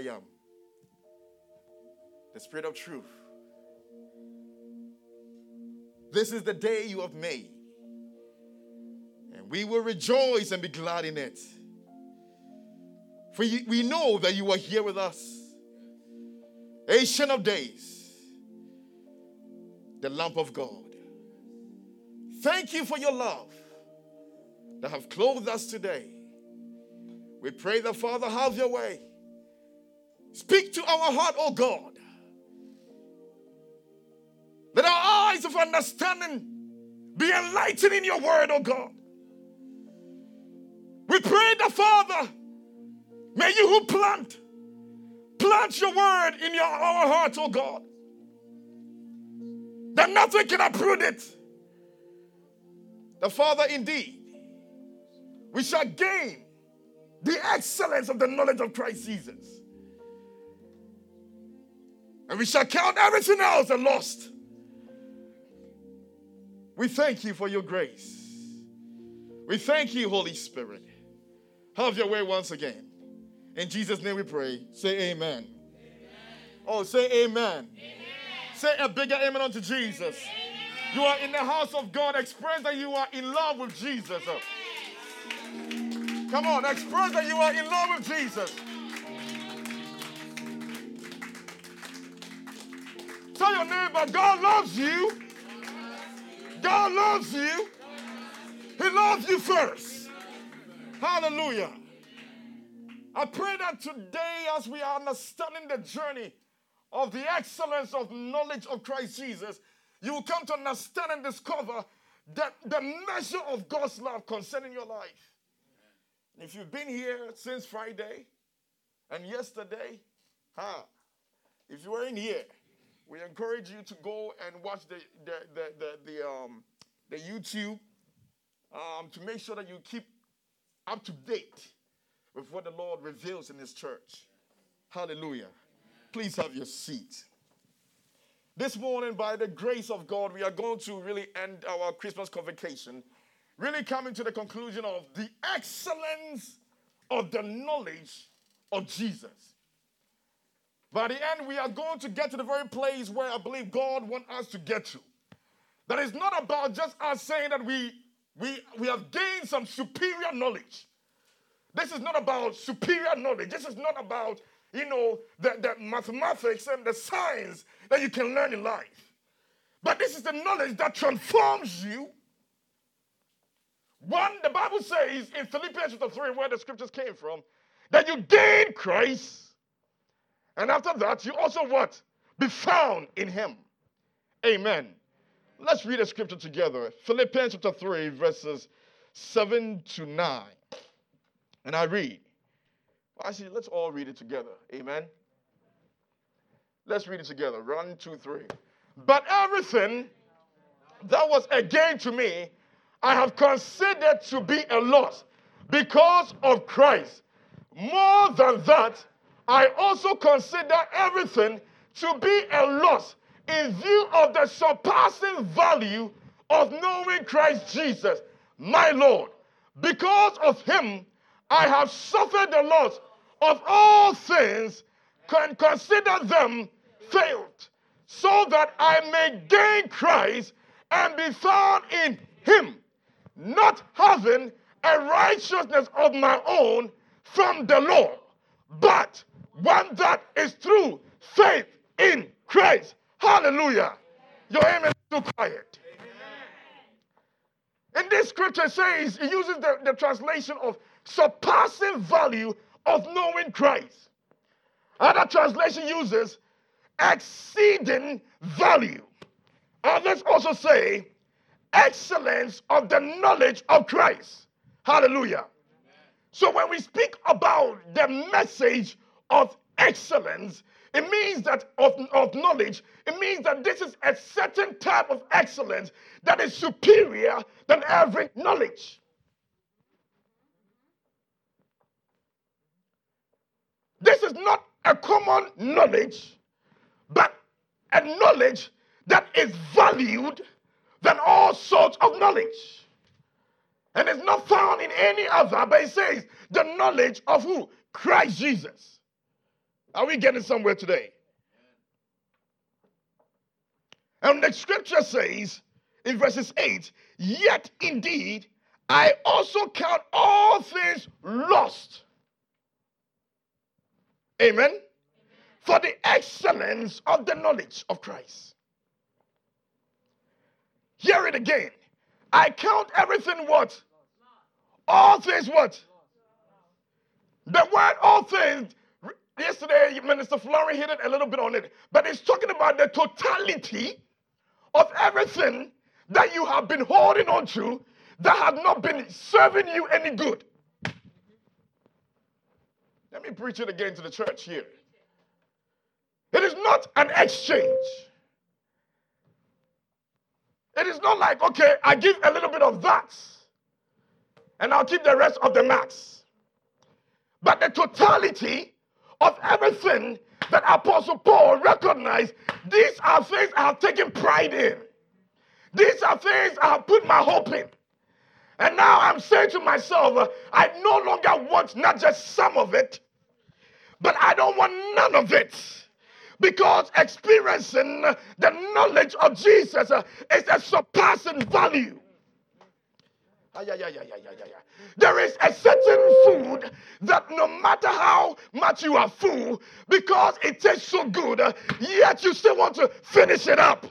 I am, the Spirit of truth. This is the day you have made, and we will rejoice and be glad in it. For we know that you are here with us. Ancient of days, the lamp of God. Thank you for your love that have clothed us today. We pray the Father, have your way. Speak to our heart, oh God. Let our eyes of understanding be enlightened in your word, oh God. We pray the Father, may you who plant, plant your word in your, our hearts, oh God. That nothing can uproot it. The Father, indeed, we shall gain the excellence of the knowledge of Christ Jesus. And we shall count everything else as lost. We thank you for your grace. We thank you, Holy Spirit. Have your way once again. In Jesus' name we pray. Say amen. amen. Oh, say amen. amen. Say a bigger amen unto Jesus. Amen. You are in the house of God. Express that you are in love with Jesus. Come on, express that you are in love with Jesus. Tell your neighbor, God loves you. God loves you. He loves you first. Hallelujah. I pray that today, as we are understanding the journey of the excellence of knowledge of Christ Jesus, you will come to understand and discover that the measure of God's love concerning your life. If you've been here since Friday and yesterday, huh? If you weren't here, we encourage you to go and watch the the the the, the um the YouTube um, to make sure that you keep up to date with what the Lord reveals in His church. Hallelujah. Please have your seat. This morning, by the grace of God, we are going to really end our Christmas convocation really coming to the conclusion of the excellence of the knowledge of Jesus. By the end, we are going to get to the very place where I believe God wants us to get to. That is not about just us saying that we, we, we have gained some superior knowledge. This is not about superior knowledge. This is not about, you know, the, the mathematics and the science that you can learn in life. But this is the knowledge that transforms you one, the Bible says in Philippians chapter 3, where the scriptures came from, that you gain Christ. And after that, you also what? Be found in him. Amen. Let's read the scripture together. Philippians chapter 3, verses 7 to 9. And I read. Actually, let's all read it together. Amen. Let's read it together. One, two, three. But everything that was a gain to me I have considered to be a loss because of Christ. More than that, I also consider everything to be a loss in view of the surpassing value of knowing Christ Jesus, my Lord. Because of him, I have suffered the loss of all things, can consider them failed, so that I may gain Christ and be found in him not having a righteousness of my own from the law, but one that is through faith in Christ. Hallelujah. Your amen is too quiet. In this scripture says, it uses the, the translation of surpassing value of knowing Christ. Other translation uses exceeding value. Others also say excellence of the knowledge of Christ. Hallelujah. So when we speak about the message of excellence, it means that of, of knowledge, it means that this is a certain type of excellence that is superior than every knowledge. This is not a common knowledge, but a knowledge that is valued than all sorts of knowledge. And it's not found in any other, but it says the knowledge of who? Christ Jesus. Are we getting somewhere today? And the scripture says in verses 8, Yet indeed, I also count all things lost. Amen. For the excellence of the knowledge of Christ. Hear it again. I count everything what? All things what? The word all things, yesterday Minister Florrie hit it a little bit on it, but it's talking about the totality of everything that you have been holding on to that has not been serving you any good. Let me preach it again to the church here. It is not an exchange. It is not like, okay, I give a little bit of that and I'll keep the rest of the max. But the totality of everything that Apostle Paul recognized, these are things I have taken pride in. These are things I have put my hope in. And now I'm saying to myself, I no longer want not just some of it, but I don't want none of it. Because experiencing the knowledge of Jesus is a surpassing value. There is a certain food that no matter how much you are full, because it tastes so good, yet you still want to finish it up.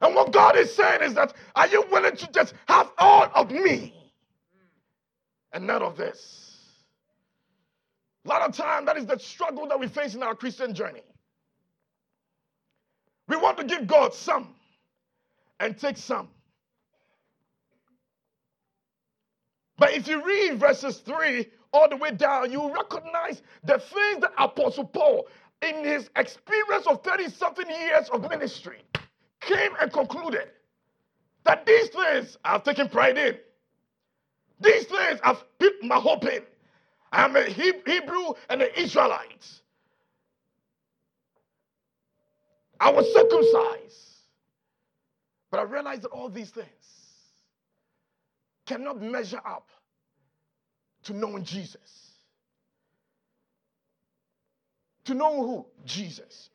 And what God is saying is that, are you willing to just have all of me and none of this? A lot of time, that is the struggle that we face in our Christian journey. We want to give God some and take some. But if you read verses 3 all the way down, you recognize the things that Apostle Paul, in his experience of 30 something years of ministry, came and concluded that these things I've taken pride in. These things I've put my hope in. I'm a Hebrew and an Israelite. I was circumcised. But I realized that all these things cannot measure up to knowing Jesus. To know who? Jesus.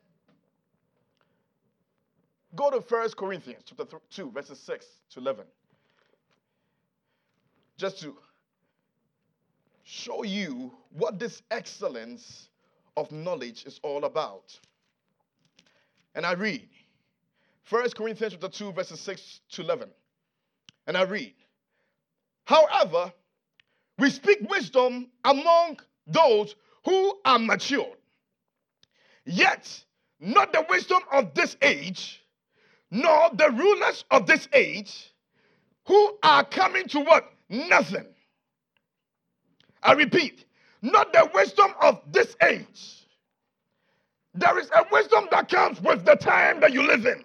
Go to 1 Corinthians chapter 2, verses 6 to 11. Just to show you what this excellence of knowledge is all about. And I read 1 Corinthians chapter 2, verses 6 to 11. And I read, However, we speak wisdom among those who are matured, yet not the wisdom of this age nor the rulers of this age who are coming to what? Nothing. I repeat, not the wisdom of this age. There is a wisdom that comes with the time that you live in.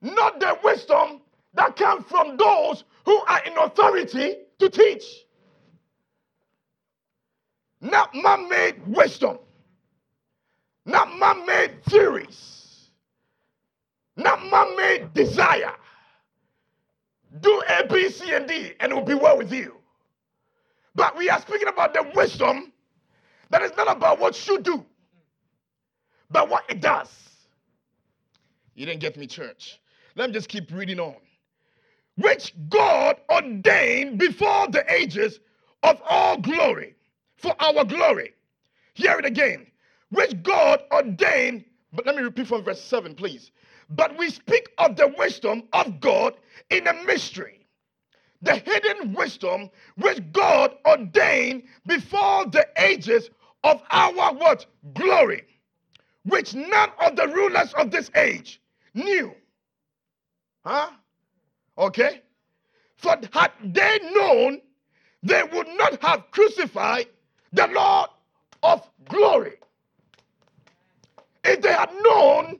Not the wisdom that comes from those who are in authority to teach. Not man made wisdom, not man made theories not man made desire. Do A, B, C, and D, and it will be well with you. But we are speaking about the wisdom that is not about what you do, but what it does. You didn't get me, church. Let me just keep reading on. Which God ordained before the ages of all glory, for our glory. Hear it again. Which God ordained, but let me repeat from verse 7, please. But we speak of the wisdom of God in a mystery. The hidden wisdom which God ordained before the ages of our what? Glory, which none of the rulers of this age knew. Huh? Okay? For had they known, they would not have crucified the Lord of glory. If they had known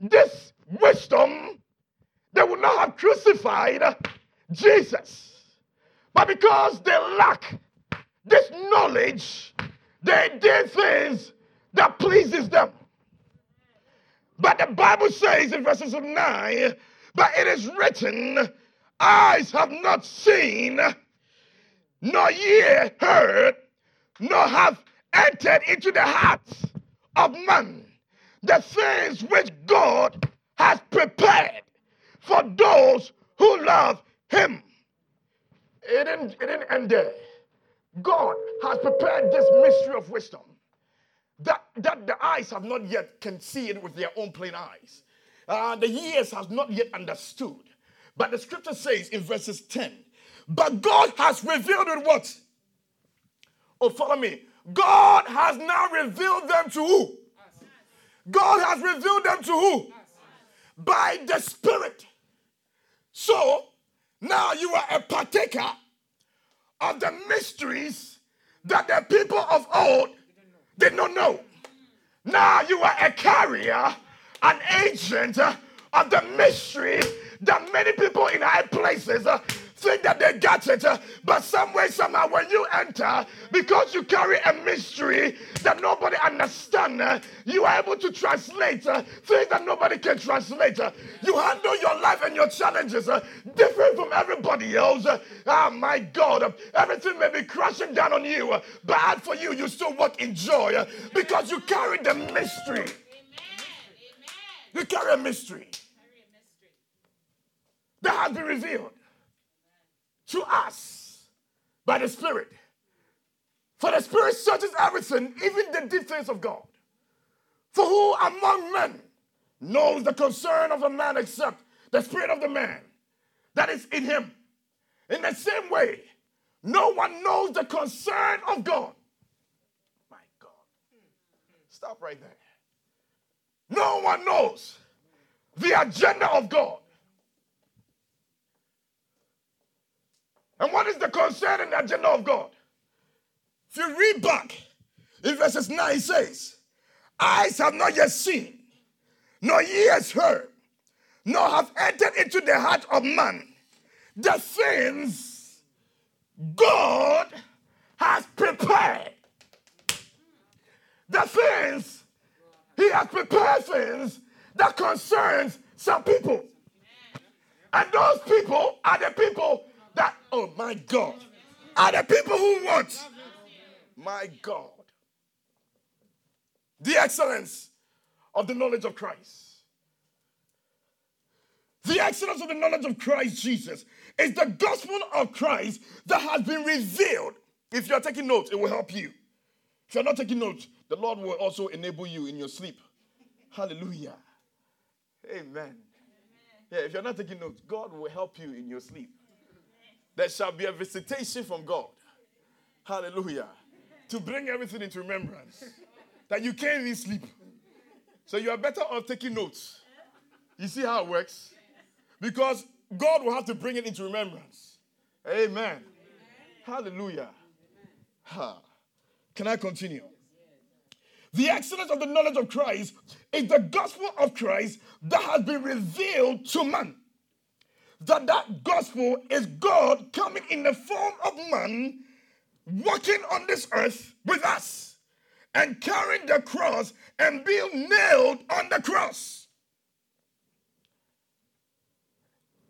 this wisdom, they would not have crucified Jesus. But because they lack this knowledge, they did things that pleases them. But the Bible says in verses of 9, but it is written, eyes have not seen, nor ear heard, nor have entered into the hearts of man the things which God has prepared for those who love him. It didn't, it didn't end there. God has prepared this mystery of wisdom that, that the eyes have not yet can see it with their own plain eyes. Uh, the ears has not yet understood. But the scripture says in verses 10, but God has revealed it what? Oh, follow me. God has now revealed them to who? God has revealed them to who? By the Spirit. So now you are a partaker of the mysteries that the people of old did not know. Now you are a carrier, an agent uh, of the mystery that many people in high places uh, think that they got it, uh, but some somehow, when you enter, because you carry a mystery that nobody understands, uh, you are able to translate uh, things that nobody can translate. Uh, you handle your life and your challenges different from everybody else. oh my God, everything may be crashing down on you, but for you, you still walk in joy because you carry the mystery. You carry a mystery that has been revealed to us by the Spirit. For the Spirit searches everything, even the deep things of God. For who among men knows the concern of a man except the Spirit of the man that is in him? In the same way, no one knows the concern of God. My God. Stop right there. No one knows the agenda of God And what is the concern and the agenda of God? If you read back in verses 9, it says, Eyes have not yet seen, nor ears heard, nor have entered into the heart of man the things God has prepared. The things He has prepared things that concerns some people. And those people are the people that, oh my God, are the people who want, my God, the excellence of the knowledge of Christ. The excellence of the knowledge of Christ Jesus is the gospel of Christ that has been revealed. If you're taking notes, it will help you. If you're not taking notes, the Lord will also enable you in your sleep. Hallelujah. Amen. Yeah, if you're not taking notes, God will help you in your sleep there shall be a visitation from God. Hallelujah. To bring everything into remembrance. That you can't even sleep. So you are better off taking notes. You see how it works? Because God will have to bring it into remembrance. Amen. Amen. Hallelujah. Ha. Can I continue? The excellence of the knowledge of Christ is the gospel of Christ that has been revealed to man that that gospel is God coming in the form of man, walking on this earth with us, and carrying the cross and being nailed on the cross.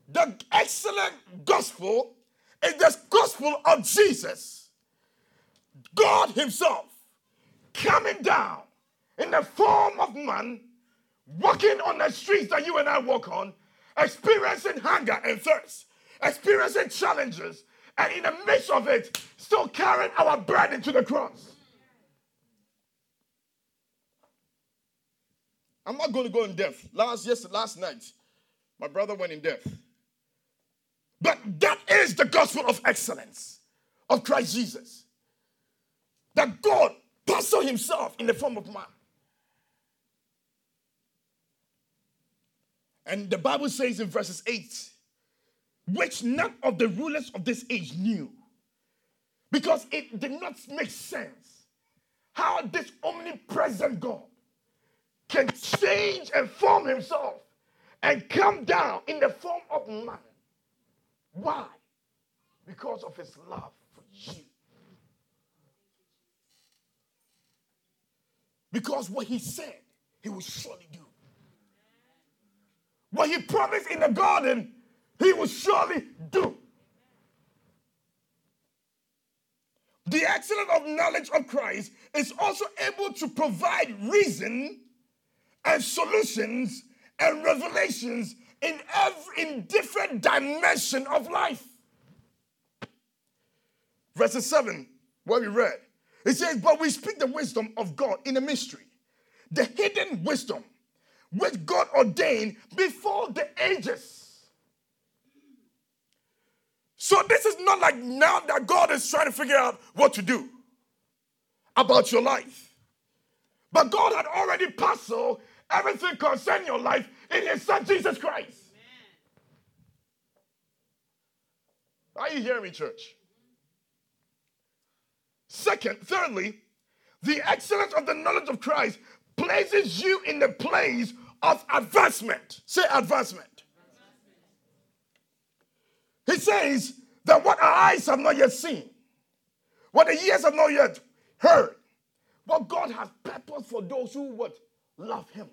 The excellent gospel is the gospel of Jesus, God Himself, coming down in the form of man, walking on the streets that you and I walk on experiencing hunger and thirst, experiencing challenges, and in the midst of it, still carrying our burden to the cross. I'm not going to go in depth. Last yes, last night, my brother went in depth. But that is the gospel of excellence of Christ Jesus. That God personal himself in the form of man And the Bible says in verses 8, which none of the rulers of this age knew. Because it did not make sense how this omnipresent God can change and form himself and come down in the form of man. Why? Because of his love for you. Because what he said, he will surely do. What he promised in the garden, he will surely do. The excellence of knowledge of Christ is also able to provide reason and solutions and revelations in every in different dimension of life. Verse 7, what we read. It says, But we speak the wisdom of God in a mystery, the hidden wisdom which God ordained before the ages. So this is not like now that God is trying to figure out what to do about your life. But God had already puzzled everything concerning your life in his son Jesus Christ. Are you hearing me, church? Second, thirdly, the excellence of the knowledge of Christ places you in the place of advancement. Say advancement. He says that what our eyes have not yet seen, what the ears have not yet heard, what God has purposed for those who would love Him.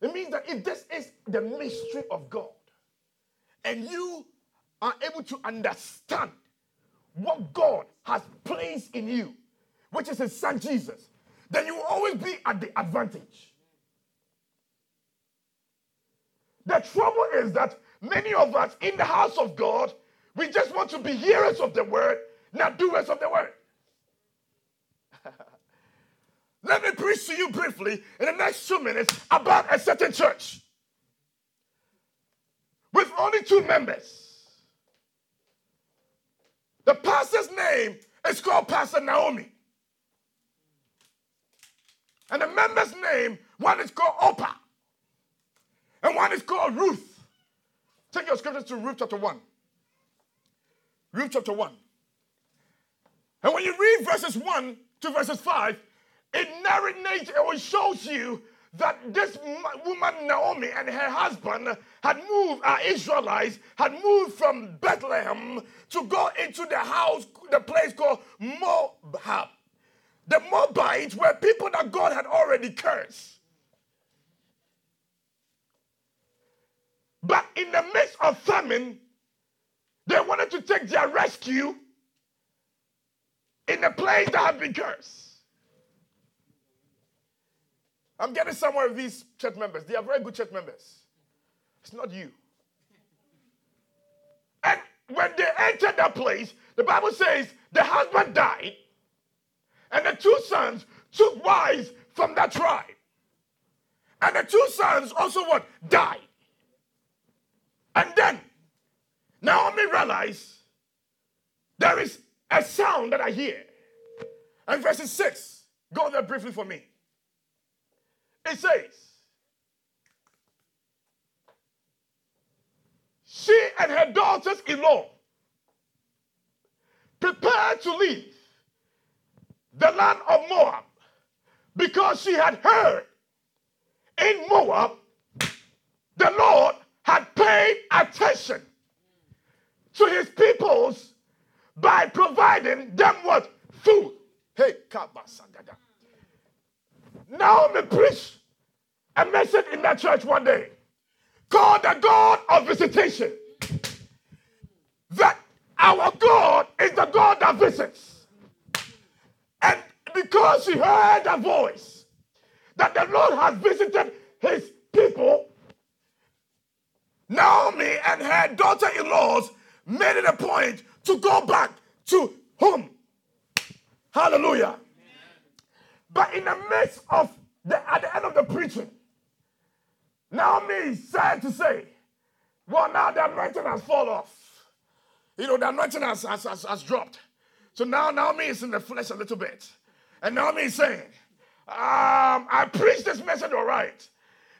It means that if this is the mystery of God, and you are able to understand what God has placed in you, which is His Son Jesus, then you will always be at the advantage. The trouble is that many of us in the house of God, we just want to be hearers of the word, not doers of the word. Let me preach to you briefly in the next two minutes about a certain church with only two members. The pastor's name is called Pastor Naomi. And the member's name, one is called Orpah, and one is called Ruth. Take your scriptures to Ruth chapter 1. Ruth chapter 1. And when you read verses 1 to verses 5, it narrates, it shows you that this woman Naomi and her husband had moved, uh, Israelites had moved from Bethlehem to go into the house, the place called Moab. The Moabites were people that God had already cursed. But in the midst of famine, they wanted to take their rescue in a place that had been cursed. I'm getting somewhere with these church members. They are very good church members. It's not you. And when they entered that place, the Bible says the husband died, and the two sons took wives from that tribe. And the two sons also what? Died. And then Naomi realized there is a sound that I hear. And verse 6, go there briefly for me. It says, she and her daughters in law prepared to leave the land of Moab because she had heard in Moab the Lord had paid attention to his peoples by providing them what? Food. Hey. Naomi preached a message in that church one day called the God of visitation. That our God is the God that visits. And because she heard a voice that the Lord has visited his people, Naomi and her daughter in laws made it a point to go back to home. Hallelujah. But in the midst of the, at the end of the preaching, Naomi sad to say, well, now the anointing has fallen off. You know, the anointing has, has, has, has dropped. So now Naomi is in the flesh a little bit. And Naomi is saying, um, I preached this message all right,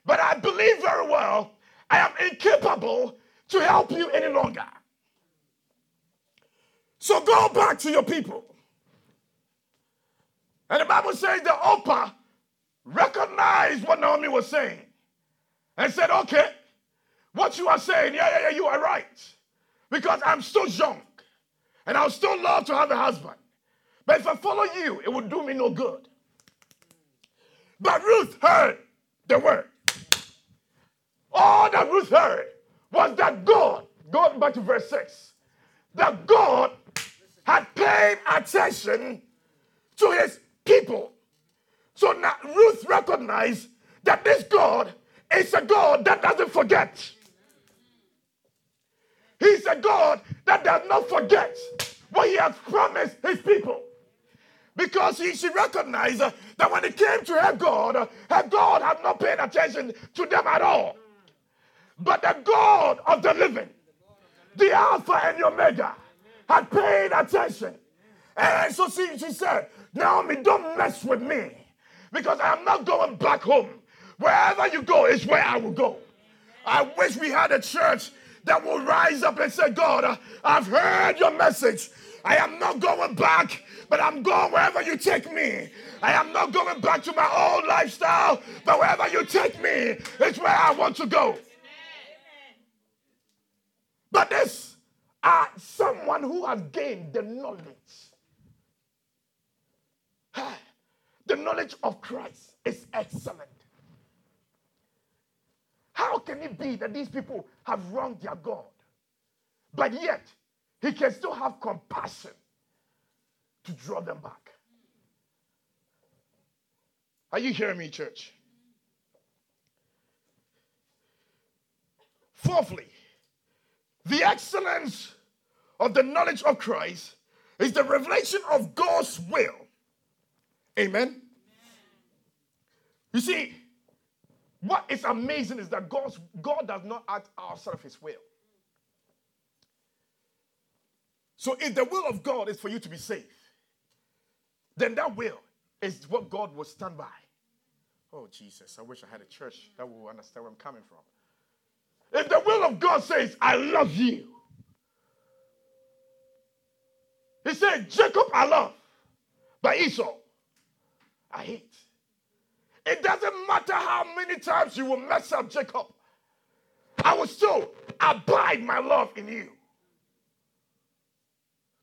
but I believe very well I am incapable to help you any longer. So go back to your people. And the Bible says that Orpah recognized what Naomi was saying and said, okay, what you are saying, yeah, yeah, yeah, you are right. Because I'm still young and I'll still love to have a husband. But if I follow you, it would do me no good. But Ruth heard the word. All that Ruth heard was that God, going back to verse 6, that God had paid attention to his people. So now Ruth recognized that this God is a God that doesn't forget. He's a God that does not forget what he has promised his people. Because he, she recognized that when it came to her God, her God had not paid attention to them at all. But the God of the living, the Alpha and the Omega, had paid attention. And so she, she said, Naomi, don't mess with me because I'm not going back home. Wherever you go is where I will go. I wish we had a church that will rise up and say, God, I've heard your message. I am not going back, but I'm going wherever you take me. I am not going back to my old lifestyle, but wherever you take me is where I want to go. But this are someone who has gained the knowledge. The knowledge of Christ is excellent. How can it be that these people have wronged their God, but yet he can still have compassion to draw them back? Are you hearing me, church? Fourthly, the excellence of the knowledge of Christ is the revelation of God's will. Amen. You see, what is amazing is that God's, God does not act outside of his will. So if the will of God is for you to be saved, then that will is what God will stand by. Oh, Jesus, I wish I had a church that will understand where I'm coming from. If the will of God says, I love you, he said, Jacob I love, but Esau I hate. It doesn't matter how many times you will mess up Jacob, I will still abide my love in you.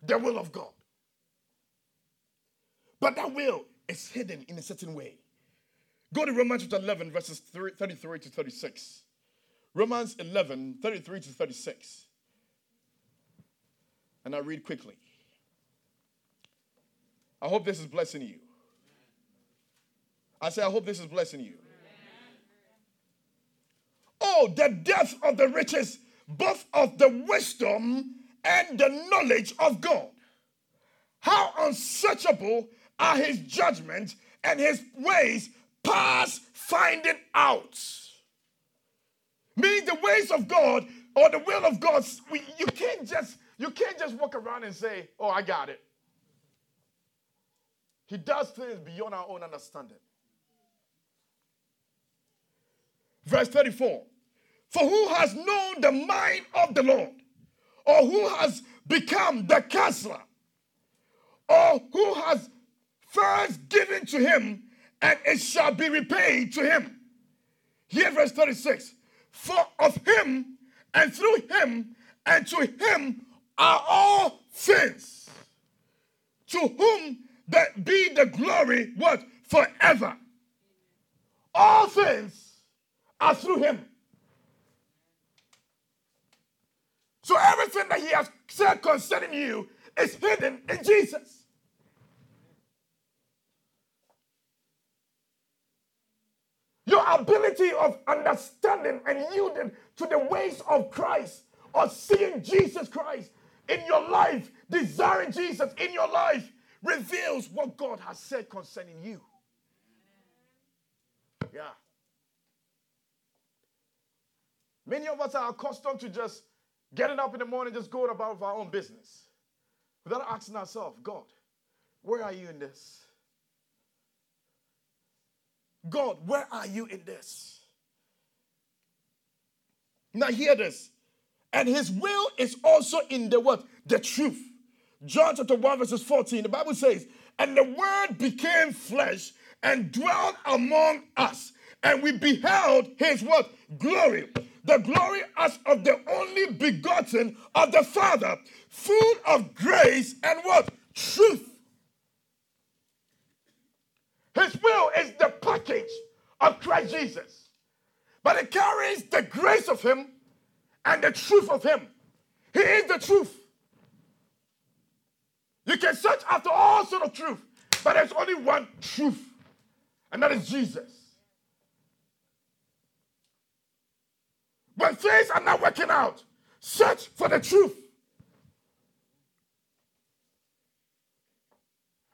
The will of God. But that will is hidden in a certain way. Go to Romans chapter 11, verses 33 to 36. Romans 11, 33 to 36. And I read quickly. I hope this is blessing you. I say, I hope this is blessing you. Oh, the depth of the riches, both of the wisdom and the knowledge of God. How unsearchable are his judgments and his ways past finding out. Meaning the ways of God or the will of God, we, you can't just you can't just walk around and say, "Oh, I got it." He does things beyond our own understanding. Verse 34 For who has known the mind of the Lord, or who has become the counselor, or who has first given to him, and it shall be repaid to him? Here, verse 36 For of him, and through him, and to him are all things, to whom that be the glory, what? Forever. All things are through him. So everything that he has said concerning you is hidden in Jesus. Your ability of understanding and yielding to the ways of Christ or seeing Jesus Christ in your life, desiring Jesus in your life, reveals what God has said concerning you. Yeah. Many of us are accustomed to just getting up in the morning, just going about our own business without asking ourselves, God, where are you in this? God, where are you in this? Now, hear this. And his will is also in the what? The truth. John chapter 1, verses 14, the Bible says, And the word became flesh and dwelt among us, and we beheld his what? Glory the glory as of the only begotten of the Father, full of grace and what? Truth. His will is the package of Christ Jesus, but it carries the grace of Him and the truth of Him. He is the truth. You can search after all sort of truth, but there's only one truth, and that is Jesus. When things are not working out, search for the truth.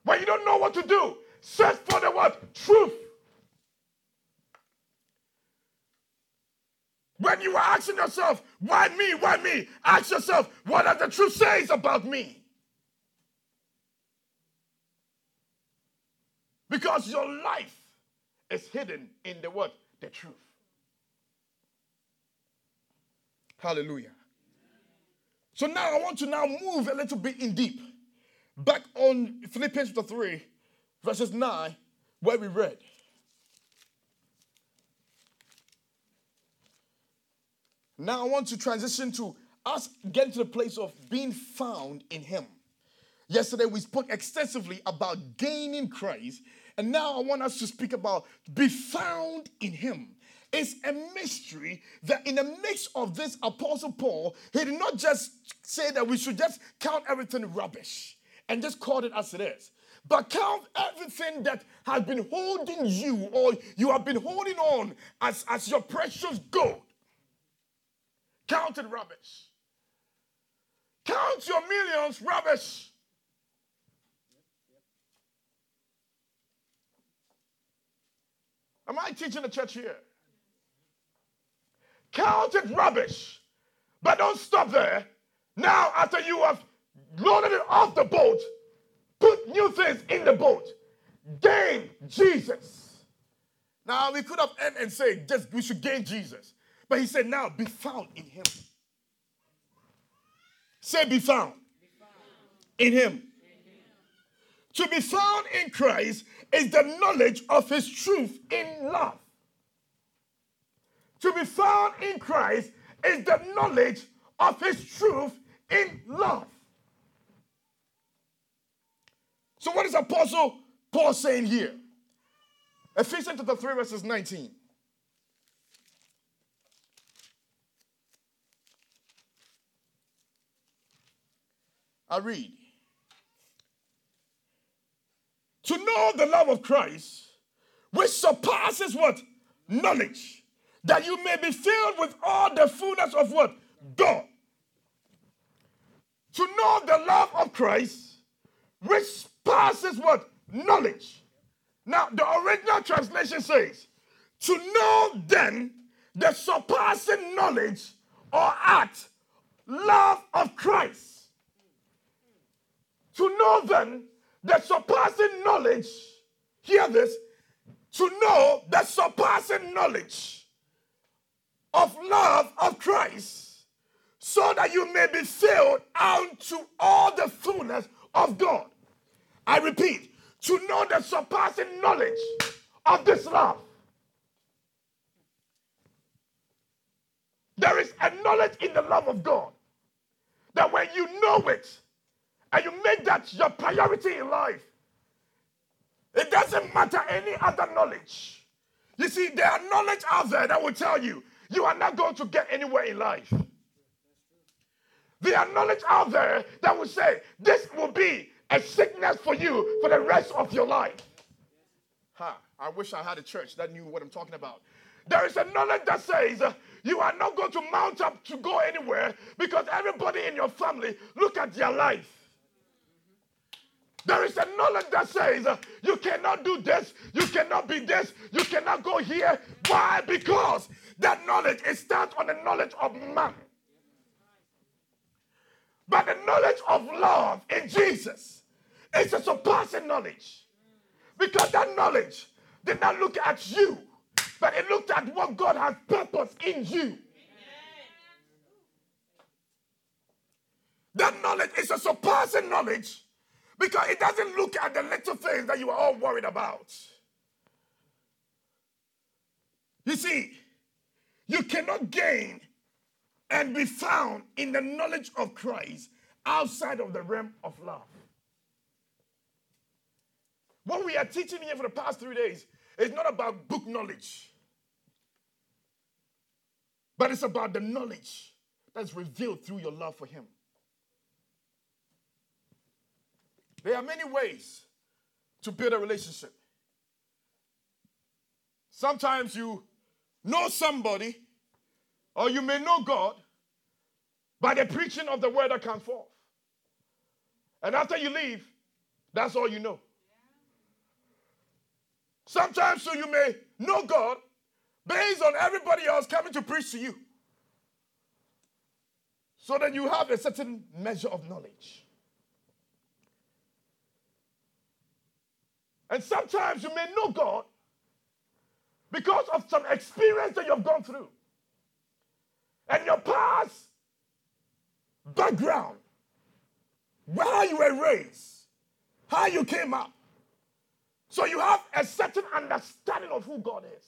When you don't know what to do, search for the what? Truth. When you are asking yourself, why me? Why me? Ask yourself, what does the truth says about me? Because your life is hidden in the word, the truth. Hallelujah. So now I want to now move a little bit in deep. Back on Philippians chapter 3, verses 9, where we read. Now I want to transition to us getting to the place of being found in Him. Yesterday we spoke extensively about gaining Christ, and now I want us to speak about be found in Him. It's a mystery that in the midst of this Apostle Paul, he did not just say that we should just count everything rubbish and just call it as it is. But count everything that has been holding you or you have been holding on as, as your precious gold Count it rubbish. Count your millions rubbish. Am I teaching the church here? Count it rubbish. But don't stop there. Now, after you have loaded it off the boat, put new things in the boat. Gain Jesus. Now, we could have ended and say, just we should gain Jesus. But he said, now be found in him. Say, be found, be found. In, him. in him. To be found in Christ is the knowledge of his truth in love. To be found in Christ is the knowledge of his truth in love. So, what is Apostle Paul saying here? Ephesians chapter 3, verses 19. I read. To know the love of Christ, which surpasses what? Knowledge. That you may be filled with all the fullness of what? God. To know the love of Christ, which passes what? Knowledge. Now, the original translation says, to know then the surpassing knowledge or art, love of Christ to know then the surpassing knowledge, hear this, to know the surpassing knowledge of love of Christ, so that you may be filled unto all the fullness of God. I repeat, to know the surpassing knowledge of this love. There is a knowledge in the love of God that when you know it, and you make that your priority in life, it doesn't matter any other knowledge. You see, there are knowledge out there that will tell you you are not going to get anywhere in life. There are knowledge out there that will say this will be a sickness for you for the rest of your life. Huh, I wish I had a church that knew what I'm talking about. There is a knowledge that says uh, you are not going to mount up to go anywhere because everybody in your family look at your life. There is a knowledge that says uh, you cannot do this, you cannot be this, you cannot go here. Why? Because that knowledge is starts on the knowledge of man. But the knowledge of love in Jesus is a surpassing knowledge. Because that knowledge did not look at you, but it looked at what God has purposed in you. That knowledge is a surpassing knowledge because it doesn't look at the little things that you are all worried about. You see, you cannot gain and be found in the knowledge of Christ outside of the realm of love. What we are teaching here for the past three days is not about book knowledge, but it's about the knowledge that's revealed through your love for Him. There are many ways to build a relationship. Sometimes you know somebody, or you may know God by the preaching of the word that comes forth. And after you leave, that's all you know. Sometimes so you may know God based on everybody else coming to preach to you. So that you have a certain measure of knowledge. And sometimes you may know God because of some experience that you've gone through and your past background, where you were raised, how you came up. So you have a certain understanding of who God is.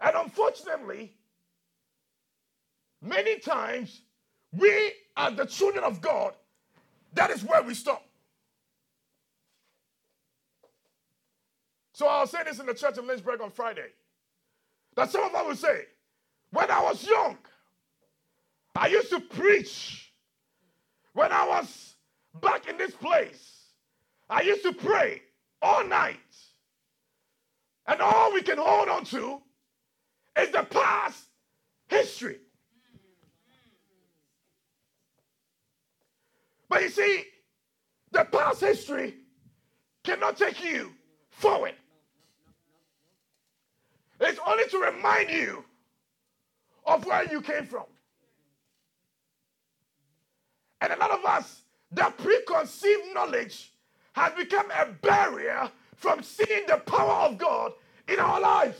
And unfortunately, many times we, as the children of God, that is where we stop. So I'll say this in the church in Lynchburg on Friday. That some of us will say, when I was young, I used to preach. When I was back in this place, I used to pray all night. And all we can hold on to is the past history. But you see, the past history cannot take you forward. Only to remind you of where you came from. And a lot of us, that preconceived knowledge has become a barrier from seeing the power of God in our lives.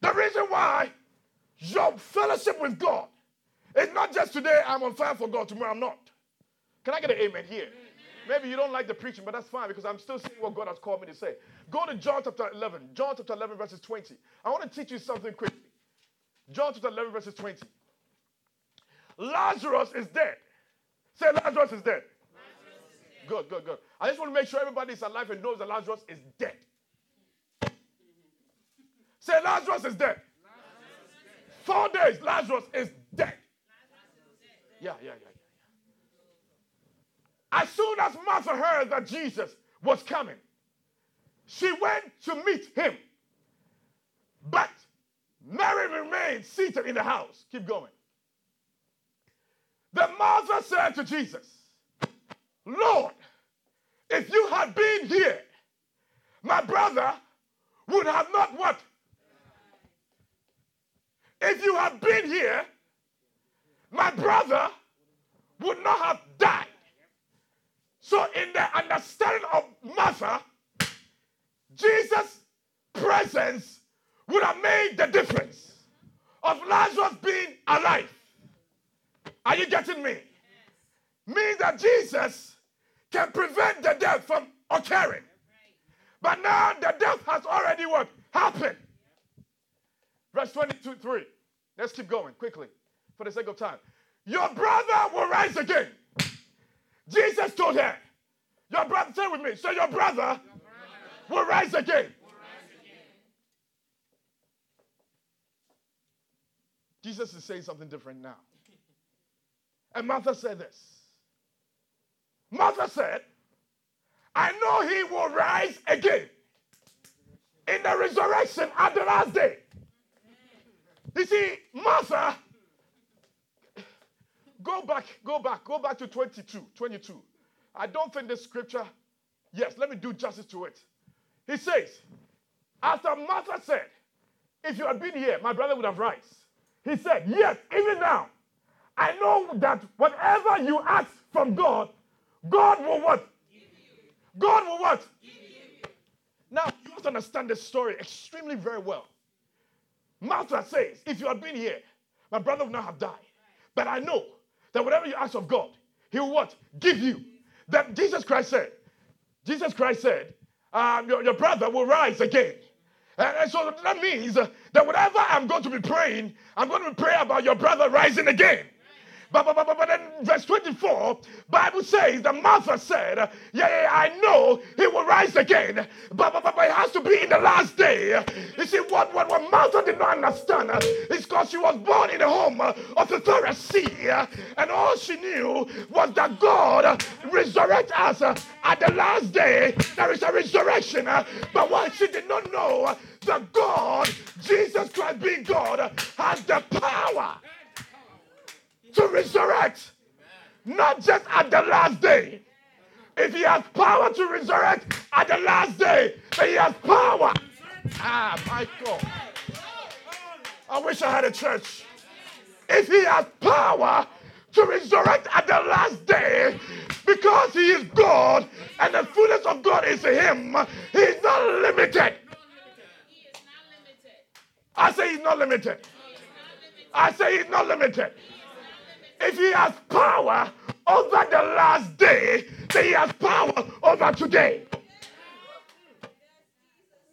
The reason why your fellowship with God is not just today, I'm on fire for God, tomorrow I'm not. Can I get an amen here? Maybe you don't like the preaching, but that's fine because I'm still saying what God has called me to say. Go to John chapter 11. John chapter 11, verses 20. I want to teach you something quickly. John chapter 11, verses 20. Lazarus is dead. Say, Lazarus is dead. Good, good, good. I just want to make sure everybody is alive and knows that Lazarus is dead. Say, Lazarus is dead. Four days, Lazarus is dead. Yeah, yeah, yeah. As soon as Martha heard that Jesus was coming, she went to meet him. But Mary remained seated in the house. Keep going. The Martha said to Jesus, Lord, if you had been here, my brother would have not what? If you had been here, my brother would not have died. So, in the understanding of Martha, Jesus' presence would have made the difference of Lazarus being alive. Are you getting me? Means that Jesus can prevent the death from occurring. But now the death has already what? Happened. Verse 22 3. Let's keep going quickly for the sake of time. Your brother will rise again. Jesus told her, Your brother, say with me, say, Your brother, your brother will, rise will rise again. Jesus is saying something different now. And Martha said this Martha said, I know he will rise again in the resurrection at the last day. You see, Martha Go back, go back, go back to 22, 22. I don't think this scripture, yes, let me do justice to it. He says, after Martha said, if you had been here, my brother would have rise. He said, yes, even now, I know that whatever you ask from God, God will what? God will what? Now, you to understand this story extremely very well. Martha says, if you had been here, my brother would not have died. But I know that whatever you ask of God, He will what? Give you. That Jesus Christ said. Jesus Christ said, um, your, your brother will rise again. And, and so that means uh, that whatever I'm going to be praying, I'm going to pray about your brother rising again. But, but, but, but, but then verse 24, Bible says that Martha said, yeah, yeah, I know he will rise again, but, but, but, but it has to be in the last day. You see, what, what, what Martha did not understand is because she was born in the home of the Pharisee, and all she knew was that God resurrect us at the last day. There is a resurrection, but what she did not know, that God, Jesus Christ being God, has the power to resurrect, not just at the last day. If he has power to resurrect at the last day, then he has power. Ah, my God. I wish I had a church. If he has power to resurrect at the last day, because he is God and the fullness of God is him, he's not limited. I say he's not limited. I say he's not limited. If he has power over the last day, then he has power over today.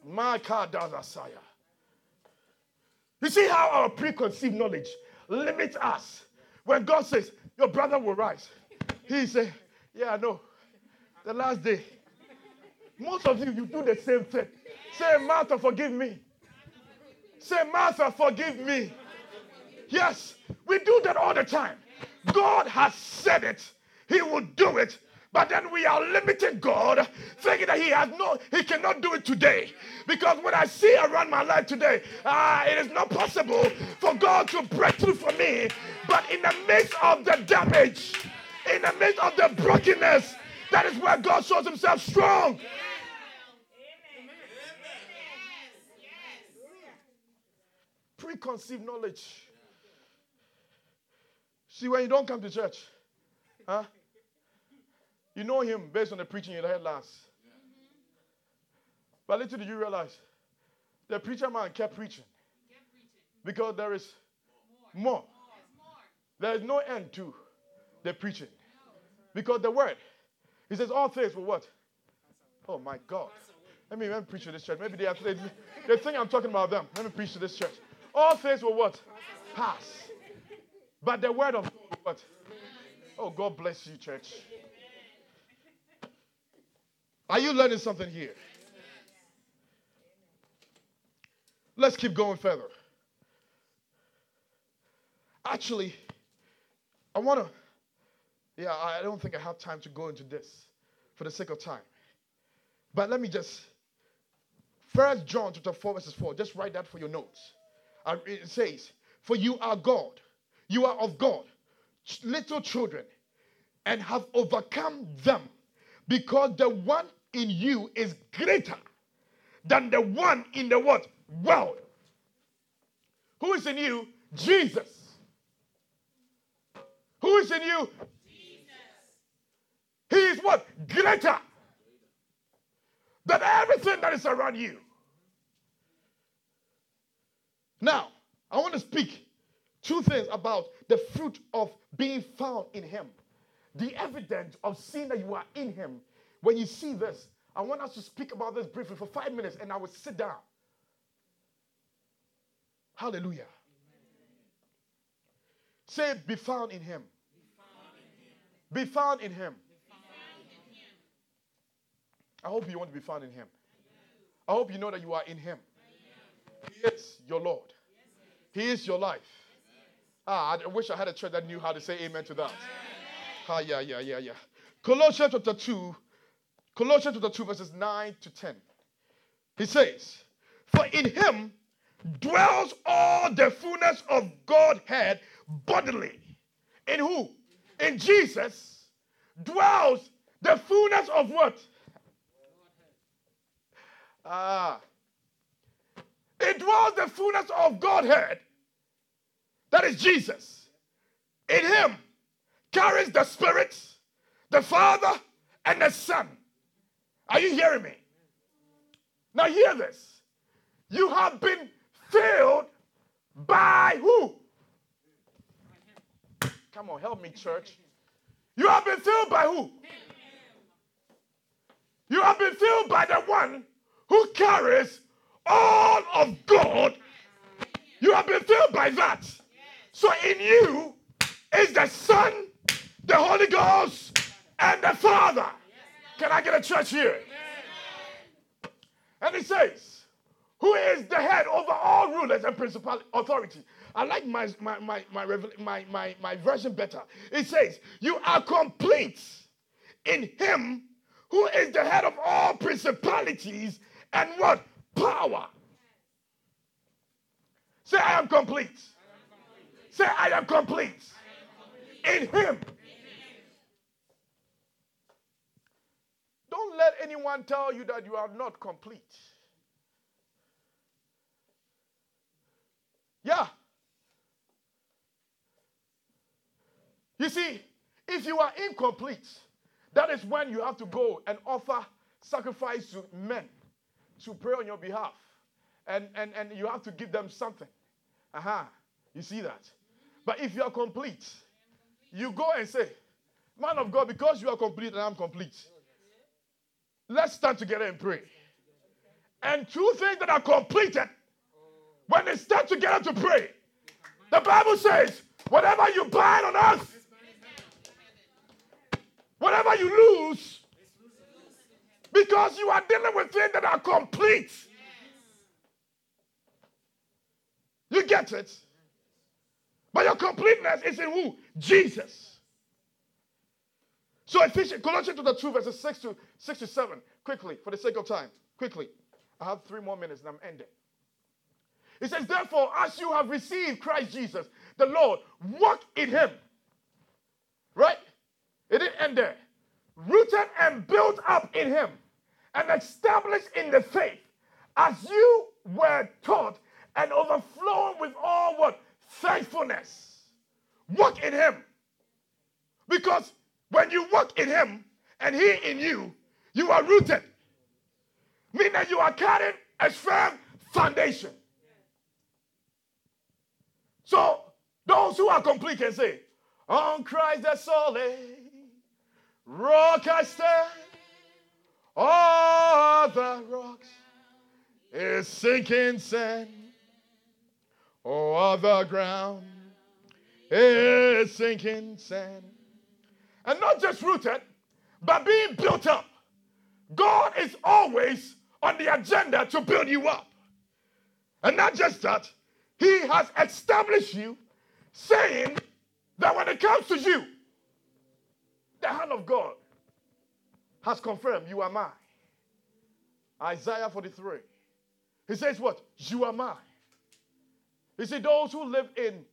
My God Asaya. You see how our preconceived knowledge limits us. When God says, Your brother will rise, he say, Yeah, I know. The last day. Most of you, you do the same thing. Say, Martha, forgive me. Say, Martha, forgive me. Yes, we do that all the time. God has said it, He will do it. But then we are limiting God, thinking that He has no, He cannot do it today. Because what I see around my life today, uh, it is not possible for God to break through for me. But in the midst of the damage, in the midst of the brokenness, that is where God shows Himself strong. Preconceived knowledge See, when you don't come to church, huh? You know him based on the preaching you heard last. But little did you realize, the preacher man kept preaching. Because there is more. There is no end to the preaching. Because the word, he says, all things will what? Oh my God. Let me, let me preach to this church. Maybe they, are, they, they think I'm talking about them. Let me preach to this church. All things will what? Pass. But the word of God? Oh, God bless you, church. Are you learning something here? Let's keep going further. Actually, I want to, yeah, I don't think I have time to go into this for the sake of time. But let me just, First John chapter 4, verses 4, just write that for your notes. It says, For you are God you are of God, little children, and have overcome them because the one in you is greater than the one in the what? World. Who is in you? Jesus. Who is in you? Jesus. He is what? Greater than everything that is around you. Now, I want to speak Two things about the fruit of being found in Him. The evidence of seeing that you are in Him. When you see this, I want us to speak about this briefly for five minutes and I will sit down. Hallelujah. Say, be found in Him. Be found in Him. I hope you want to be found in Him. I hope you know that you are in Him. He is your Lord, He is your life. Ah, I wish I had a church that knew how to say amen to that. Ah, yeah, yeah, yeah, yeah. Colossians chapter 2, Colossians chapter 2, verses 9 to 10. He says, For in him dwells all the fullness of Godhead bodily. In who? In Jesus dwells the fullness of what? Ah. It dwells the fullness of Godhead that is Jesus. In him carries the Spirit, the Father, and the Son. Are you hearing me? Now, hear this. You have been filled by who? Come on, help me, church. You have been filled by who? You have been filled by the one who carries all of God. You have been filled by that. So in you is the Son, the Holy Ghost, and the Father. Can I get a church here? And he says, Who is the head over all rulers and principal authority? I like my, my, my, my, my, my, my version better. It says, You are complete in him who is the head of all principalities and what? Power. Say, I am complete. Say, I am complete. In him. Don't let anyone tell you that you are not complete. Yeah. You see, if you are incomplete, that is when you have to go and offer sacrifice to men to pray on your behalf. And, and, and you have to give them something. Aha. Uh-huh. You see that? But if you are complete, you go and say, Man of God, because you are complete and I'm complete, let's stand together and pray. And two things that are completed, when they stand together to pray, the Bible says, whatever you bind on earth Whatever you lose, because you are dealing with things that are complete. You get it? But your completeness is in who? Jesus. So Ephesians, Colossians chapter 2, verses 6 to 6 to 7. Quickly, for the sake of time. Quickly. I have three more minutes and I'm ending. It says, Therefore, as you have received Christ Jesus, the Lord, walk in him. Right? It didn't end there. Rooted and built up in Him and established in the faith as you were taught and overflowing with all what? Faithfulness. Walk in Him. Because when you walk in Him and He in you, you are rooted. Meaning that you are carrying a firm foundation. So, those who are complete can say, On Christ the solid rock I stand, all the rocks is sinking sand. Oh, All the ground is sinking sand. And not just rooted, but being built up. God is always on the agenda to build you up. And not just that, He has established you, saying that when it comes to you, the hand of God has confirmed you are mine. Isaiah 43. He says, What? You are mine. You see, those who live in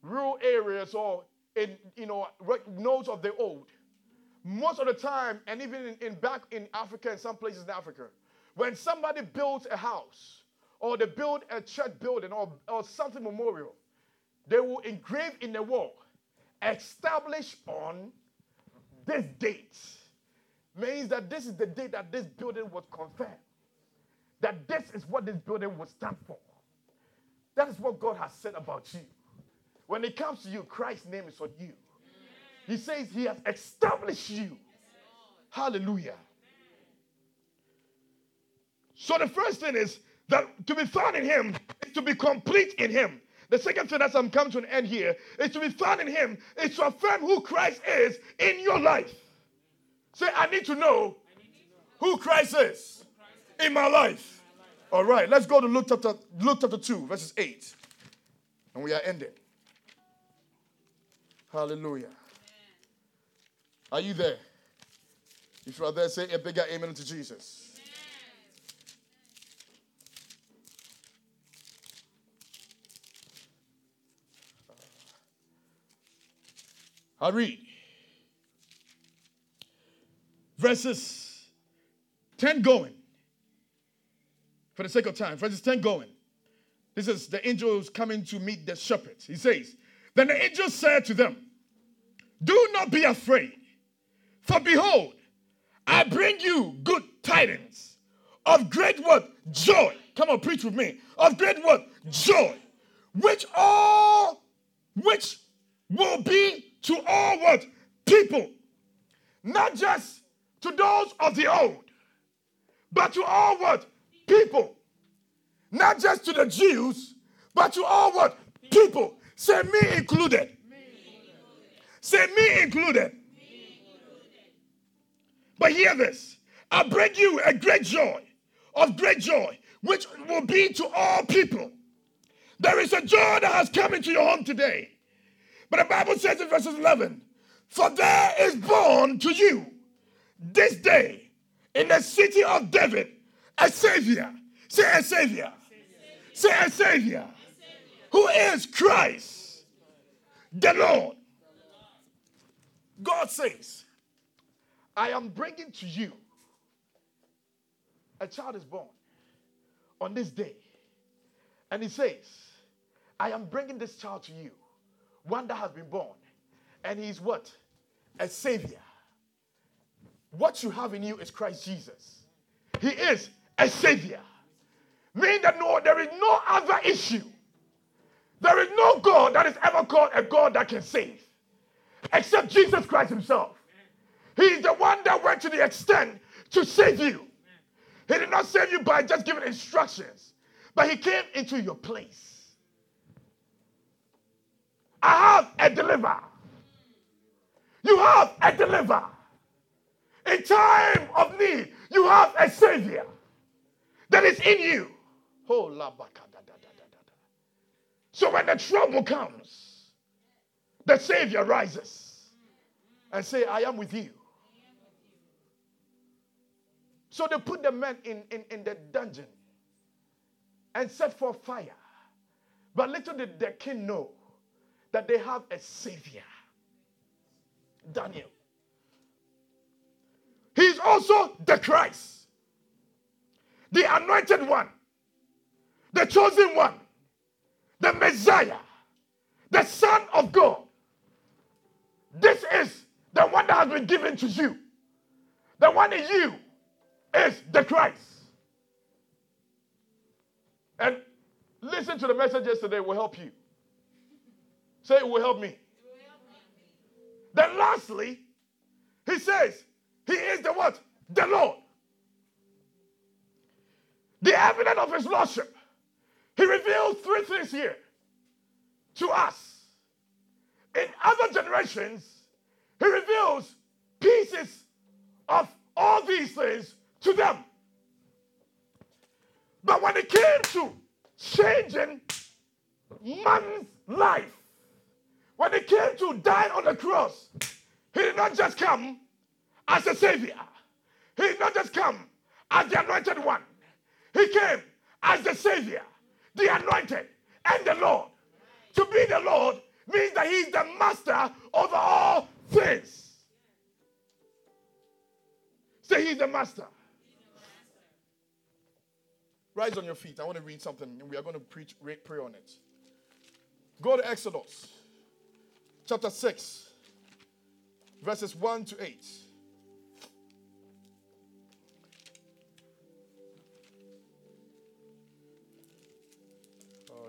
rural areas or in, you know, nodes of the old, most of the time, and even in, in back in Africa and some places in Africa, when somebody builds a house or they build a church building or, or something memorial, they will engrave in the wall, establish on this date means that this is the date that this building was confirmed. That this is what this building will stand for. That is what God has said about you. When it comes to you, Christ's name is on you. He says he has established you. Hallelujah. So the first thing is that to be found in him is to be complete in him. The second thing as I'm coming to an end here is to be found in Him, is to affirm who Christ is in your life. Say, I need to know who Christ is in my life. All right, let's go to Luke chapter, Luke chapter 2, verses 8. And we are ending. Hallelujah. Are you there? If you are there, say a bigger amen to Jesus. Uh, I read verses 10 going. For the sake of time, verses 10 going. This is the angels coming to meet the shepherds. He says, Then the angel said to them, Do not be afraid, for behold, I bring you good tidings of great what? Joy. Come on, preach with me. Of great what? Joy. Which all, which will be to all what? People. Not just to those of the old, but to all what? People. Not just to the Jews, but to all what? People. Say me included. Say, me included. But hear this I bring you a great joy, of great joy, which will be to all people. There is a joy that has come into your home today. But the Bible says in verses 11, For there is born to you this day in the city of David a Savior. Say a Savior. Say a Savior. Who is Christ, the Lord. God says, I am bringing to you a child is born on this day. And he says, I am bringing this child to you, one that has been born. And he's what? A savior. What you have in you is Christ Jesus. He is a savior. Mean that no, there is no other issue. There is no God that is ever called a God that can save, except Jesus Christ Himself. He is the one that went to the extent to save you. He did not save you by just giving instructions, but He came into your place. I have a deliverer. You have a deliverer. In time of need, you have a savior that is in you. Oh, so when the trouble comes, the savior rises and say, I am with you. So they put the men in, in, in the dungeon and set for fire. But little did the king know that they have a savior, Daniel. He's also the Christ, the anointed one, the chosen one, the Messiah, the Son of God. This is the one that has been given to you. The one in you is the Christ. And listen to the message yesterday will help you. Say it will help me. Then lastly, he says, He is the what? The Lord. The evidence of his lordship. He reveals three things here to us. In other generations, he reveals pieces of all these things to them. But when it came to changing man's life, when it came to dying on the cross, he did not just come as a savior. He did not just come as the anointed one. He came as the savior, the anointed, and the Lord. To be the Lord means that he's the master over all things. Say he's the master. Rise on your feet. I want to read something and we are going to preach, pray on it. Go to Exodus chapter 6, verses 1 to 8.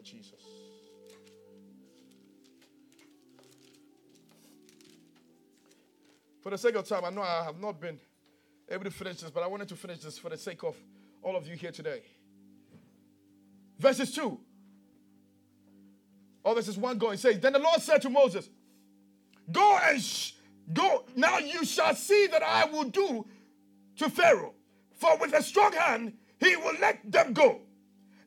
Jesus. For the sake of time, I know I have not been able to finish this, but I wanted to finish this for the sake of all of you here today. Verses 2. Oh, this is one going. says, Then the Lord said to Moses, Go and sh- go. Now you shall see that I will do to Pharaoh. For with a strong hand he will let them go.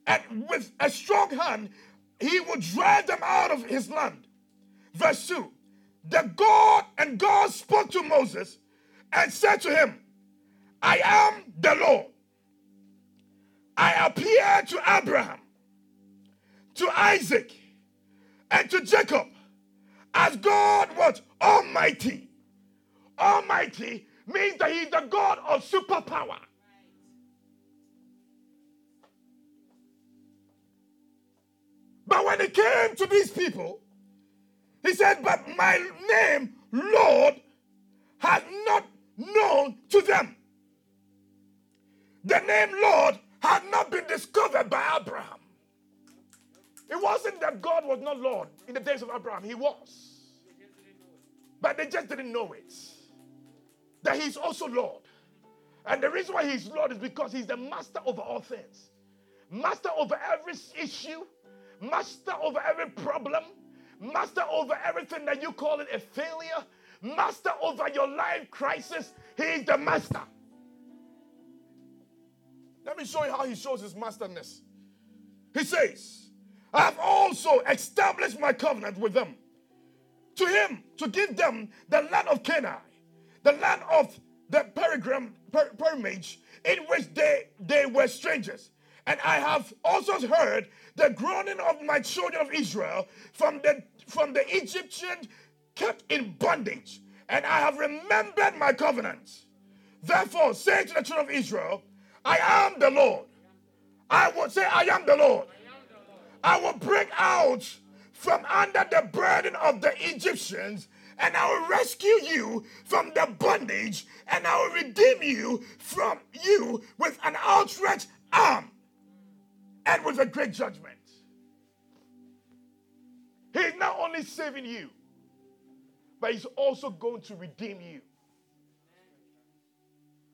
And with a strong hand he will drive them out of his land. Verse 2. The God and God spoke to Moses and said to him, I am the Lord. I appeared to Abraham, to Isaac, and to Jacob as God was Almighty. Almighty means that He's the God of superpower. But when he came to these people, he said, But my name, Lord, had not known to them. The name Lord had not been discovered by Abraham. It wasn't that God was not Lord in the days of Abraham, He was. But they just didn't know it. That He's also Lord. And the reason why He's Lord is because He's the master over all things, master over every issue, master over every problem, master over everything that you call it a failure, master over your life crisis. He is the master. Let me show you how he shows his masterness. He says, I have also established my covenant with them to him to give them the land of Canaan, the land of the pilgrim, per, pilgrimage in which they, they were strangers. And I have also heard the groaning of my children of Israel from the, from the Egyptian kept in bondage. And I have remembered my covenant. Therefore, say to the children of Israel, I am the Lord. I will say, I am the Lord. I will bring out from under the burden of the Egyptians and I will rescue you from the bondage, and I will redeem you from you with an outstretched arm and with a great judgment. He's not only saving you, but he's also going to redeem you.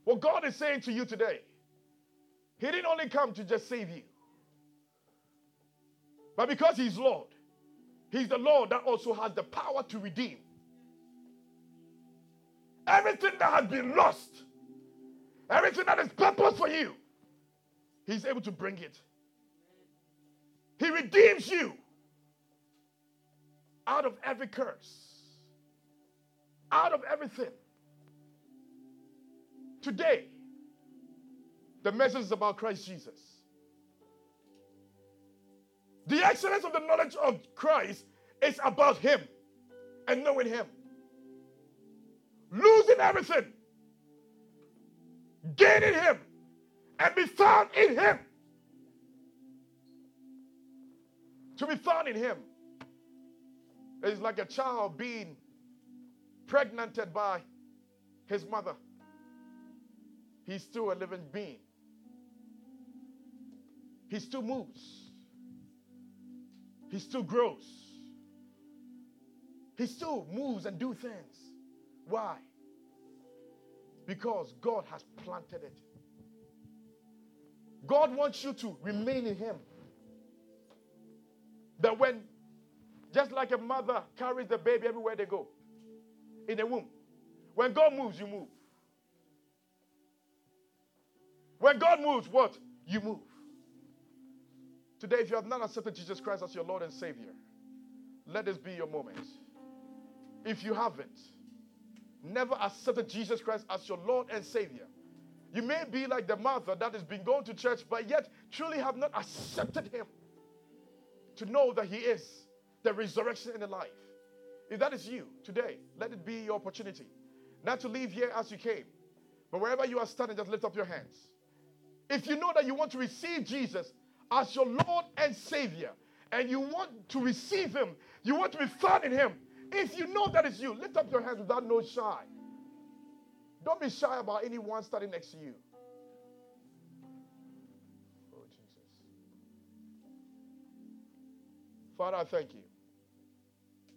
What God is saying to you today, he didn't only come to just save you, but because he's Lord, he's the Lord that also has the power to redeem. Everything that has been lost, everything that is purpose for you, He's able to bring it. He redeems you out of every curse, out of everything. Today, the message is about Christ Jesus. The excellence of the knowledge of Christ is about Him and knowing Him losing everything, gaining Him, and be found in Him. To be found in Him is like a child being pregnanted by his mother. He's still a living being. He still moves. He still grows. He still moves and do things. Why? Because God has planted it. God wants you to remain in Him. That when, just like a mother carries the baby everywhere they go, in the womb, when God moves, you move. When God moves, what? You move. Today, if you have not accepted Jesus Christ as your Lord and Savior, let this be your moment. If you haven't, never accepted Jesus Christ as your Lord and Savior. You may be like the mother that has been going to church, but yet truly have not accepted Him to know that He is the resurrection and the life. If that is you today, let it be your opportunity. Not to leave here as you came, but wherever you are standing, just lift up your hands. If you know that you want to receive Jesus as your Lord and Savior, and you want to receive Him, you want to be found in Him, if you know that is you, lift up your hands without no shy. Don't be shy about anyone standing next to you. Father, I thank you